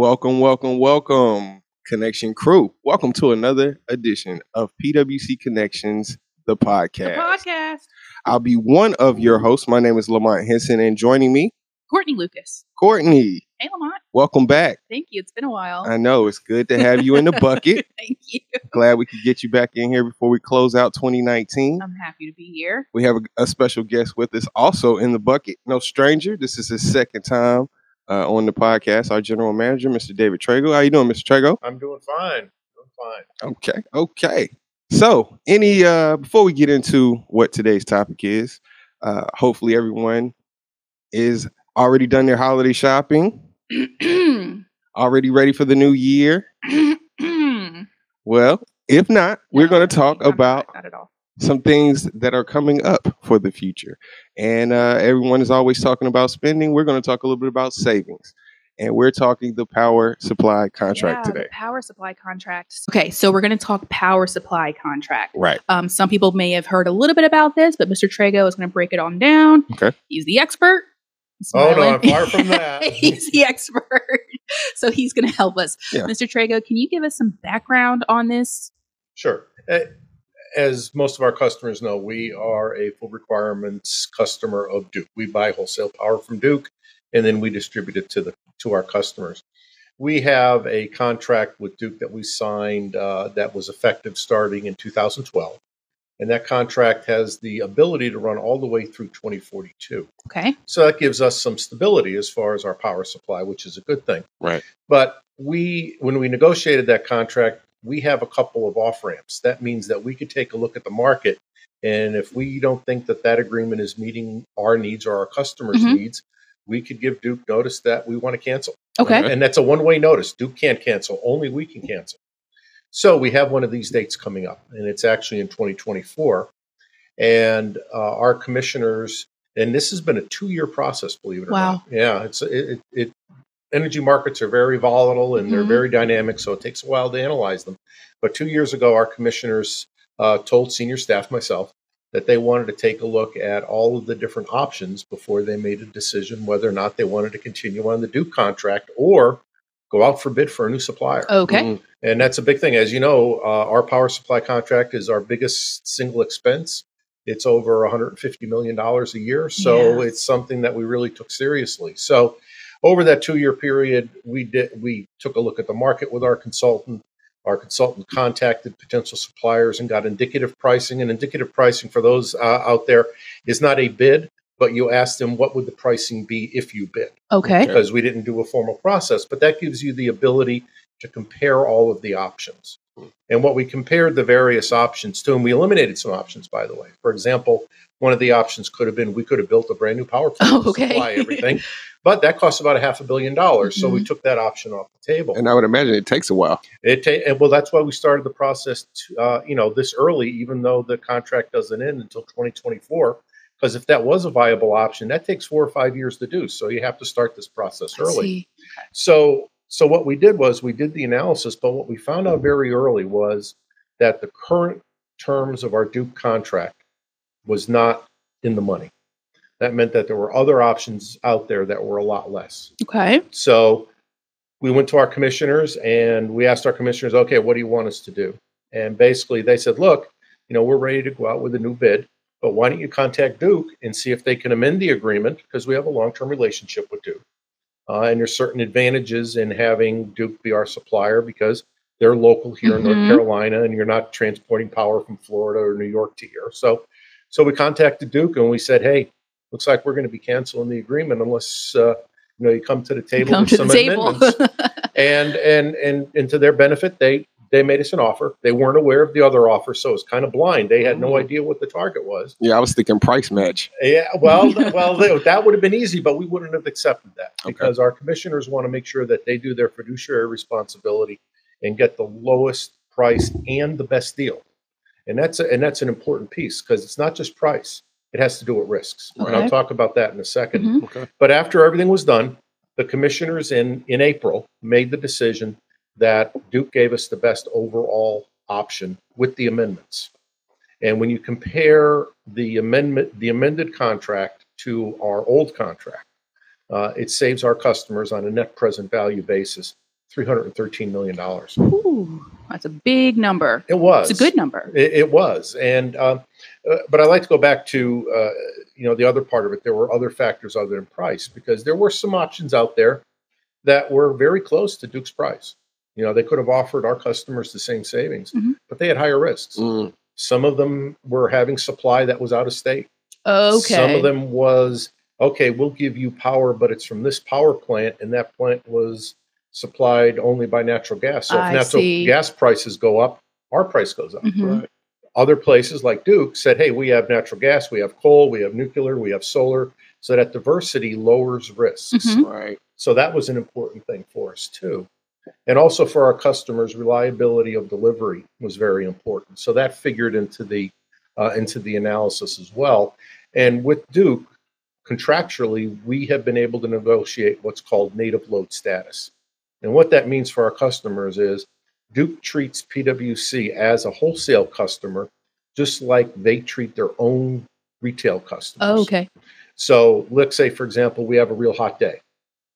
Welcome, welcome, welcome, Connection Crew. Welcome to another edition of PWC Connections, the podcast. The podcast. I'll be one of your hosts. My name is Lamont Henson, and joining me, Courtney Lucas. Courtney. Hey, Lamont. Welcome back. Thank you. It's been a while. I know it's good to have you in the bucket. Thank you. Glad we could get you back in here before we close out 2019. I'm happy to be here. We have a, a special guest with us also in the bucket. No stranger. This is his second time uh, on the podcast. Our general manager, Mr. David Trego. How you doing, Mr. Trego? I'm doing fine. I'm fine. Okay, okay. So, any uh before we get into what today's topic is, uh hopefully everyone is already done their holiday shopping, already ready for the new year. Well, if not, we're No, going to talk I'm not- about Not at all. Some things that are coming up for the future. And uh, everyone is always talking about spending. We're going to talk a little bit about savings. And we're talking the power supply contract yeah, today. The power supply contract. Okay, so we're going to talk power supply contract. Right. Um, some people may have heard a little bit about this, but Mr. Trego is going to break it on down. Okay. He's the expert. He's Oh, no, smiling. I'm far from that. he's the expert. so he's going to help us. Yeah. Mr. Trego, can you give us some background on this? Sure. Eh, As most of our customers know, we are a full requirements customer of Duke. We buy wholesale power from Duke, and then we distribute it to the to our customers. We have a contract with Duke that we signed uh, that was effective starting in 2012, and that contract has the ability to run all the way through 2042. Okay. So that gives us some stability as far as our power supply, which is a good thing. Right. But we, when we negotiated that contract, we have a couple of off ramps. That means that we could take a look at the market, and if we don't think that that agreement is meeting our needs or our customers' Mhm. needs, we could give Duke notice that we want to cancel. Okay. Okay. And that's a one way notice. Duke can't cancel, only we can cancel. So we have one of these dates coming up, and it's actually in 2024. And uh, our commissioners, and this has been a two year process, believe it or Wow. not. Yeah, it's it, it, it. Energy markets are very volatile and they're Mhm. very dynamic, so it takes a while to analyze them. But two years ago, our commissioners uh, told senior staff, myself, that they wanted to take a look at all of the different options before they made a decision whether or not they wanted to continue on the Duke contract or go out for bid for a new supplier. Okay. Mm, And that's a big thing. As you know, uh, our power supply contract is our biggest single expense. It's over $150 million a year. So Yeah. it's something that we really took seriously. So over that two year period, we did we took a look at the market with our consultant. Our consultant contacted potential suppliers and got indicative pricing. And indicative pricing for those uh, out there is not a bid, but you ask them what would the pricing be if you bid Okay. because we didn't do a formal process, but that gives you the ability to compare all of the options. And what we compared the various options to, and we eliminated some options, by the way. For example, one of the options could have been we could have built a brand new power plant Oh, to okay. supply everything, but that costs about a half a billion dollars. So we took that option off the table. And I would imagine it takes a while. It ta- and well, that's why we started the process, to, uh, you know, this early, even though the contract doesn't end until 2024. Because if that was a viable option, that takes four or five years to do. So you have to start this process early. So, so what we did was we did the analysis, but what we found out very early was that the current terms of our Duke contract was not in the money. That meant that there were other options out there that were a lot less. Okay. So we went to our commissioners and we asked our commissioners, okay, what do you want us to do? And basically they said, look, you know, we're ready to go out with a new bid, but why don't you contact Duke and see if they can amend the agreement because we have a long term relationship with Duke. Uh, and there's certain advantages in having Duke be our supplier because they're local here in Mhm. North Carolina and you're not transporting power from Florida or New York to here. So, so we contacted Duke and we said, hey, looks like we're going to be canceling the agreement unless uh, you know you come to the table Come with to some the table. amendments. and and and and to their benefit, they they made us an offer. They weren't aware of the other offer, so it's kind of blind. They had no Mm. idea what the target was. Yeah, I was thinking price match. Yeah, well, well, th- that would have been easy, but we wouldn't have accepted that Okay. because our commissioners want to make sure that they do their fiduciary responsibility and get the lowest price and the best deal. And that's a, and that's an important piece because it's not just price; it has to do with risks. And I'll talk about that in a 2nd Mhm. Okay. But after everything was done, the commissioners in in April made the decision that Duke gave us the best overall option with the amendments. And when you compare the amendment, the amended contract to our old contract, uh, it saves our customers on a net present value basis $313 million. Ooh, that's a big number. It was. It's a good number. It, it was, and um, uh, but I like to go back to uh, you know the other part of it. There were other factors other than price because there were some options out there that were very close to Duke's price. You know, they could have offered our customers the same savings, Mhm. but they had higher risks. Mm. Some of them were having supply that was out of state. Okay. Some of them was okay. We'll give you power, but it's from this power plant, and that plant was supplied only by natural gas. So if I natural see. gas prices go up, our price goes up. Mhm. Right. Other places like Duke said, hey, we have natural gas, we have coal, we have nuclear, we have solar. So that diversity lowers risks. Mhm. Right. So that was an important thing for us too. And also for our customers, reliability of delivery was very important. So that figured into the uh, into the analysis as well. And with Duke, contractually, we have been able to negotiate what's called native load status. And what that means for our customers is Duke treats PwC as a wholesale customer, just like they treat their own retail customers. Oh, okay. So let's say, for example, we have a real hot day,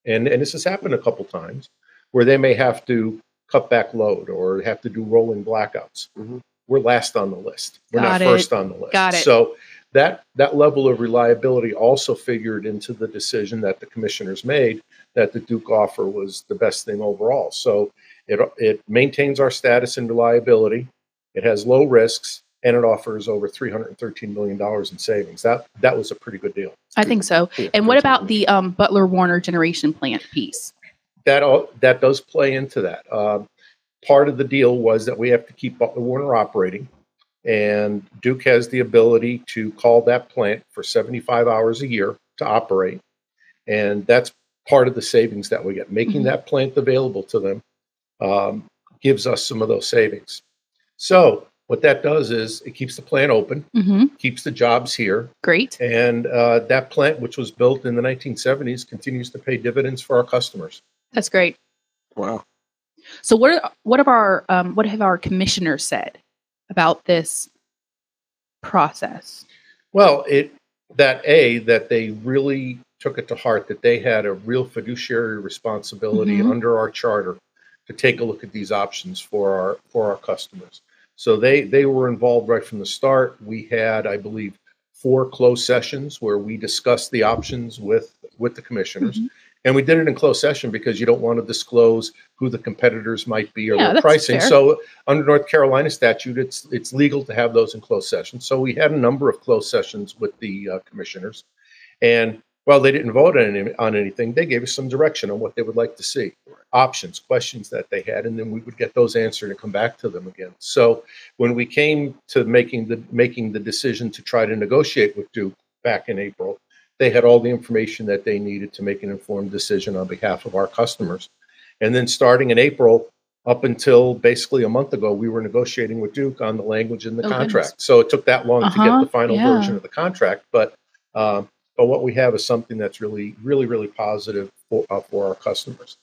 and and this has happened a couple times where they may have to cut back load or have to do rolling blackouts. Mhm. We're last on the list. We're Got not it. first on the list. Got it. So that that level of reliability also figured into the decision that the commissioners made that the Duke offer was the best thing overall. So it it maintains our status and reliability. It has low risks and it offers over 313 million dollars in savings. That that was a pretty good deal. I think so. Yeah, And what about the um, Butler Warner generation plant piece? That all that does play into that. Um, part of the deal was that we have to keep Butler Warner operating, and Duke has the ability to call that plant for 75 hours a year to operate, and that's part of the savings that we get. Making Mhm. that plant available to them um, gives us some of those savings. So what that does is it keeps the plant open, hmm keeps the jobs here, Great. and uh, that plant, which was built in the 1970s, continues to pay dividends for our customers. That's great. Wow. So what are, what have our um, what have our commissioners said about this process? Well, it that a that they really took it to heart that they had a real fiduciary responsibility Mhm. under our charter to take a look at these options for our for our customers. So they they were involved right from the start. We had, I believe, four closed sessions where we discussed the options with with the commissioners. Mhm. And we did it in closed session because you don't want to disclose who the competitors might be or Yeah, their pricing. fair. So under North Carolina statute, it's it's legal to have those in closed session. So we had a number of closed sessions with the uh, commissioners, and while they didn't vote on, any, on anything, they gave us some direction on what they would like to see, options, questions that they had, and then we would get those answered and come back to them again. So when we came to making the making the decision to try to negotiate with Duke back in April, they had all the information that they needed to make an informed decision on behalf of our customers. And then starting in April, up until basically a month ago, we were negotiating with Duke on the language in the Oh, contract. goodness. So it took that long to Uh-huh, get the final yeah. version of the contract, but um, but what we have is something that's really, really, really positive for uh, for our customers.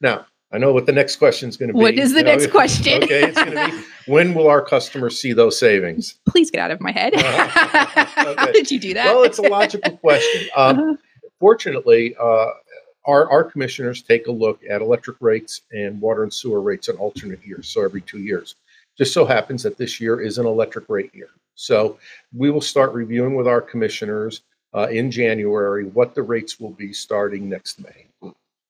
Now, I know what the next question is going to be. What is the You know, next question? okay, it's going to be when will our customers see those savings? Please get out of my head. How Okay. did you do that? Well, it's a logical question. Um, Uh-huh. fortunately, uh, our, our commissioners take a look at electric rates and water and sewer rates in alternate years, so every two years. Just so happens that this year is an electric rate year. So we will start reviewing with our commissioners uh, in January what the rates will be starting next May.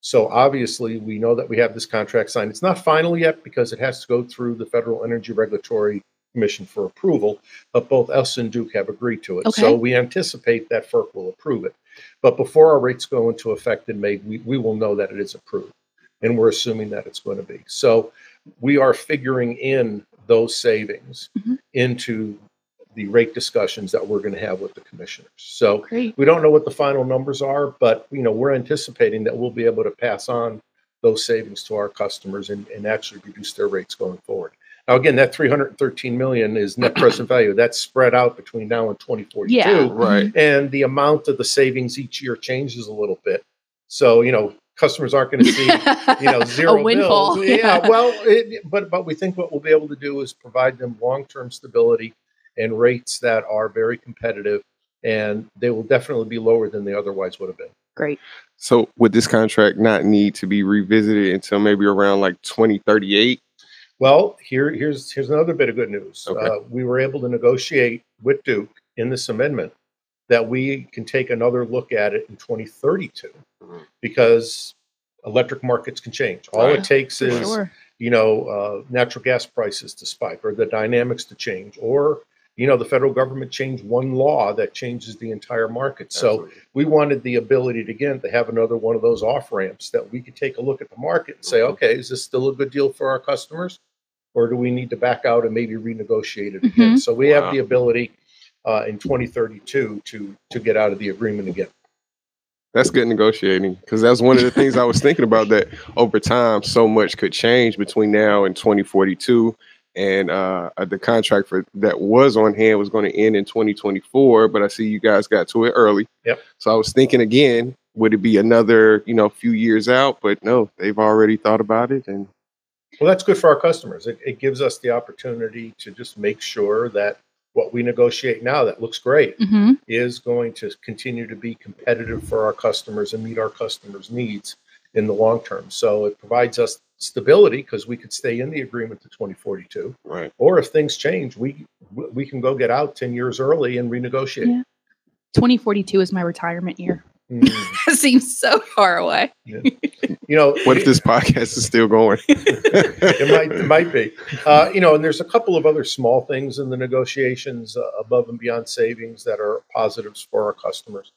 So obviously, we know that we have this contract signed. It's not final yet because it has to go through the Federal Energy Regulatory Commission for approval, but both us and Duke have agreed to it. So we anticipate that FERC will approve it. But before our rates go into effect in May, we, we will know that it is approved. And we're assuming that it's going to be. So we are figuring in those savings Mhm. into the rate discussions that we're going to have with the commissioners. So Great. we don't know what the final numbers are, but you know, we're anticipating that we'll be able to pass on those savings to our customers and, and actually reduce their rates going forward. Now, again, that 313 million is net present value. That's spread out between now and 2042. Yeah. Right. And the amount of the savings each year changes a little bit. So, you know, customers aren't going to see you know zero a windfall. bills. Yeah, well, it, but but we think what we'll be able to do is provide them long-term stability and rates that are very competitive, and they will definitely be lower than they otherwise would have been. Great. So would this contract not need to be revisited until maybe around like 2038? Well, here, here's here's another bit of good news. Okay. Uh, we were able to negotiate with Duke in this amendment that we can take another look at it in 2032 Mhm. because electric markets can change. All Right. it takes is sure. you know uh, natural gas prices to spike or the dynamics to change or you know the federal government changed one law that changes the entire market. So we wanted the ability to, again to have another one of those off ramps that we could take a look at the market and say, Mhm. okay, is this still a good deal for our customers, or do we need to back out and maybe renegotiate it again? Mhm. So we have the ability uh, in 2032 to to get out of the agreement again. That's good negotiating because that's one of the things I was thinking about that over time so much could change between now and 2042 and uh the contract for that was on hand was going to end in 2024 but I see you guys got to it early. Yep. So I was thinking again would it be another, you know, few years out but no, they've already thought about it and Well, that's good for our customers. It, it gives us the opportunity to just make sure that what we negotiate now that looks great hmm is going to continue to be competitive for our customers and meet our customers' needs in the long term. So it provides us stability because we could stay in the agreement to 2042. right. Or if things change, we we can go get out 10 years early and renegotiate. Yeah. 2042 is my retirement year. Mm. It seems so far away. You know, What if this podcast is still going? it might it might be uh, you know and there's a couple of other small things in the negotiations uh, above and beyond savings that are positives for our customers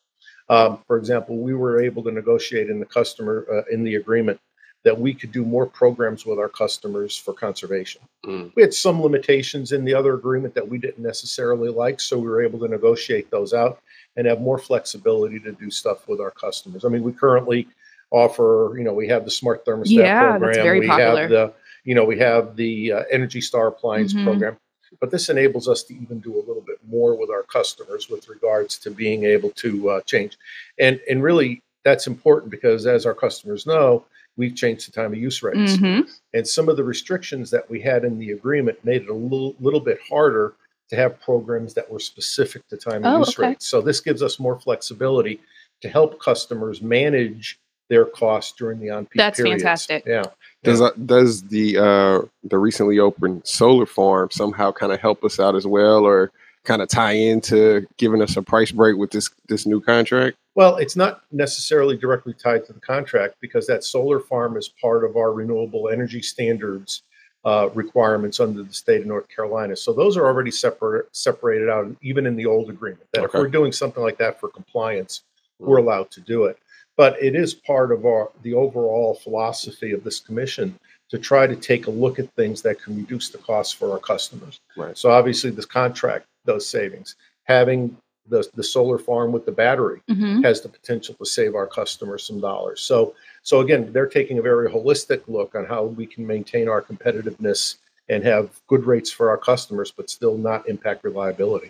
um, for example we were able to negotiate in the customer uh, in the agreement that we could do more programs with our customers for conservation Mm. we had some limitations in the other agreement that we didn't necessarily like so we were able to negotiate those out and have more flexibility to do stuff with our customers i mean we currently offer you know we have the smart thermostat Yeah, that's program very we popular. have the you know we have the uh, energy star appliance Mhm. program but this enables us to even do a little bit more with our customers with regards to being able to uh, change and and really that's important because as our customers know we've changed the time of use rates hmm and some of the restrictions that we had in the agreement made it a little, little bit harder to have programs that were specific to time of Oh, use okay. rates. So this gives us more flexibility to help customers manage their costs during the on-peak That's periods. fantastic. Yeah. Does uh, does the uh, the recently opened solar farm somehow kind of help us out as well, or kind of tie into giving us a price break with this this new contract? Well, it's not necessarily directly tied to the contract because that solar farm is part of our renewable energy standards uh, requirements under the state of North Carolina. So those are already separate, separated out, even in the old agreement. That Okay. if we're doing something like that for compliance, we're allowed to do it. But it is part of our the overall philosophy of this commission to try to take a look at things that can reduce the cost for our customers. Right. So obviously, this contract those savings. Having the, the solar farm with the battery hmm has the potential to save our customers some dollars. So, so again, they're taking a very holistic look on how we can maintain our competitiveness and have good rates for our customers, but still not impact reliability.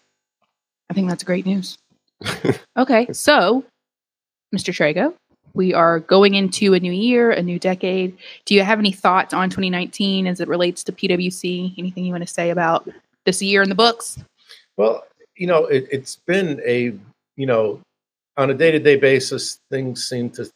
I think that's great news. okay, so Mr. Trego, we are going into a new year, a new decade. Do you have any thoughts on 2019 as it relates to PwC? Anything you want to say about this year in the books? Well, you know, it, it's been a, you know, on a day to day basis, things seem to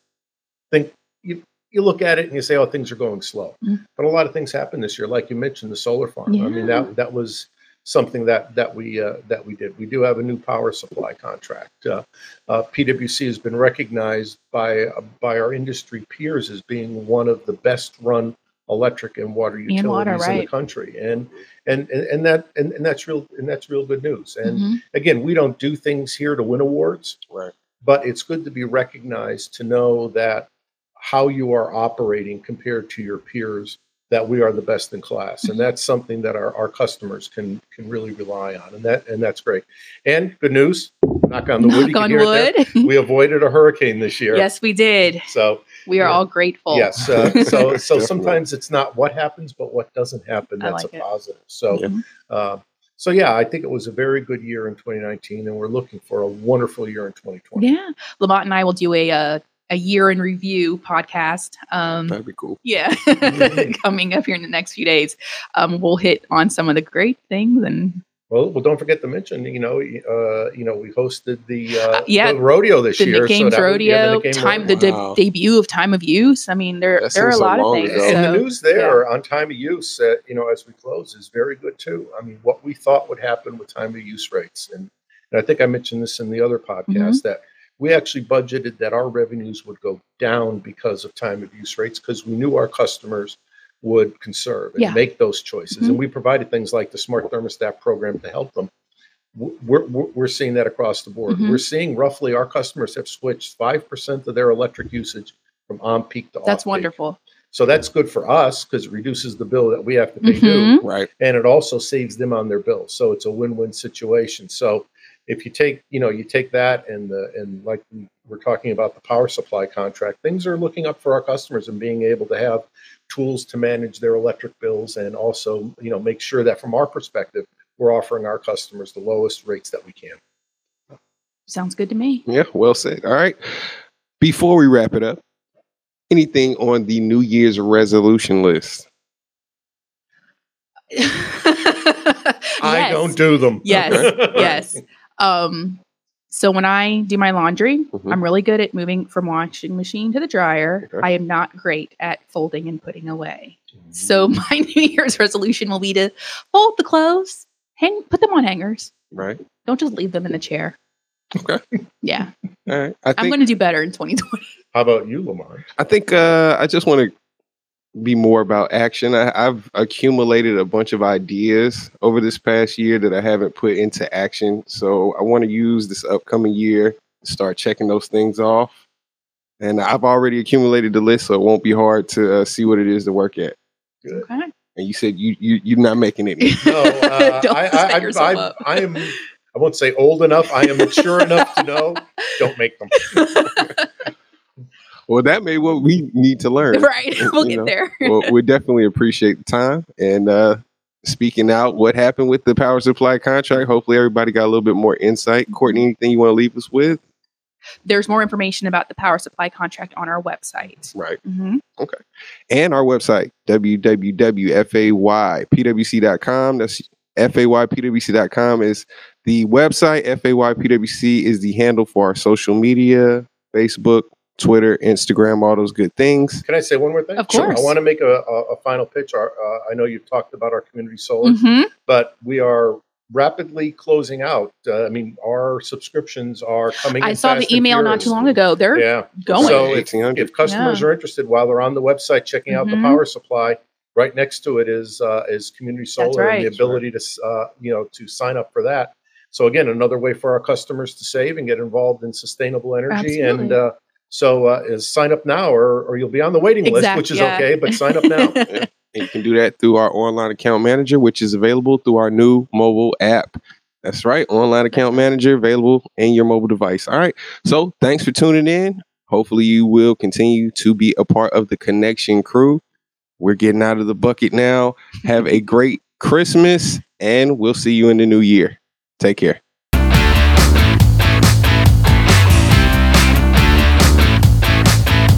think you, you look at it and you say, oh, things are going slow. Mhm. But a lot of things happened this year, like you mentioned, the solar farm. I mean, that that was something that that we uh, that we did. We do have a new power supply contract. Uh, uh, PwC has been recognized by uh, by our industry peers as being one of the best run electric and water utilities water, in the country, and and and, and that and, and that's real and that's real good news. And Mhm. again, we don't do things here to win awards, Right. but it's good to be recognized to know that how you are operating compared to your peers that we are the best in class and that's something that our, our customers can can really rely on and that and that's great and good news knock on the Knock can on hear it there. wood. we avoided a hurricane this year yes, we did. so We are Yeah. all grateful. yes uh, so so sometimes it's not what happens but what doesn't happen that's like a it. positive so Mhm. uh, so yeah, I think it was a very good year in 2019, and we're looking for a wonderful year in 2020. Yeah. Lamont and I will do a uh, a year in review podcast. Um, That'd be cool. yeah, coming up here in the next few days. Um, we'll hit on some of the great things and Well, well, don't forget to mention, you know, uh, you know, we hosted the, uh, Uh, yeah, the rodeo this the year. Nick Games that would- yeah, the Rodeo, Nick Games time Rodeo. the de- Wow. debut of Time of Use. I mean, there That there are a so lot of things. ago. and so- the news there on time of use, uh, you know, as we close, is very good too. I mean, what we thought would happen with time of use rates, and, and I think I mentioned this in the other podcast Mm-hmm. that we actually budgeted that our revenues would go down because of time of use rates because we knew our customers would conserve and Yeah. make those choices, Mhm. and we provided things like the smart thermostat program to help them. We're, we're, we're seeing that across the board. Mhm. We're seeing roughly our customers have switched five percent of their electric usage from on peak to off. That's wonderful. So that's good for us because it reduces the bill that we have to pay Mhm. due, Right. and it also saves them on their bill. So it's a win-win situation. So if you take, you know, you take that and the and like we're talking about the power supply contract, things are looking up for our customers and being able to have tools to manage their electric bills and also, you know, make sure that from our perspective, we're offering our customers the lowest rates that we can. Sounds good to me. Yeah, well said. All right. Before we wrap it up, anything on the New Year's resolution list? I don't do them. Yes, yes. Um, so when I do my laundry, Mhm. I'm really good at moving from washing machine to the dryer. Okay. I am not great at folding and putting away. So my New Year's resolution will be to fold the clothes, hang, put them on hangers. Right. Don't just leave them in the chair. Okay. Yeah, All right. I I'm going to do better in 2020. How about you, Lamar? I think uh, I just want to be more about action. I, I've accumulated a bunch of ideas over this past year that I haven't put into action. So I want to use this upcoming year to start checking those things off. And I've already accumulated the list, so it won't be hard to uh, see what it is to work at. Good. Okay. And you said you you you're not making any. No, uh, Don't I, I, yourself I, up. I, I am. I won't say old enough. I am mature enough to know. Don't make them. Well, that may what we need to learn. right. We'll You get know, there. well, we definitely appreciate the time and uh, speaking out what happened with the power supply contract. Hopefully, everybody got a little bit more insight. Courtney, anything you want to leave us with? There's more information about the power supply contract on our website. Right. hmm And our website, www.faypwc.com. That's faypwc.com is the website. FAYPWC is the handle for our social media, Facebook, Twitter, Instagram, all those good things. Can I say one more thing? Of course. I want to make a, a, a final pitch. Our, uh, I know you've talked about our community solar, hmm but we are rapidly closing out. Uh, I mean, our subscriptions are coming. I in saw the email not too long ago. They're Yeah. going. So if, 1800. if customers Yeah. are interested, while they're on the website checking out Mhm. the power supply, right next to it is uh, is community solar right. and the That's ability to uh, you know to sign up for that. So again, another way for our customers to save and get involved in sustainable energy. And Absolutely. uh, so uh, is sign up now, or or you'll be on the waiting list, which is yeah. okay. But sign up now. And you can do that through our online account manager, which is available through our new mobile app. That's right, online account manager available in your mobile device. All right. So thanks for tuning in. Hopefully, you will continue to be a part of the connection crew. We're getting out of the bucket now. Have a great Christmas, and we'll see you in the new year. Take care.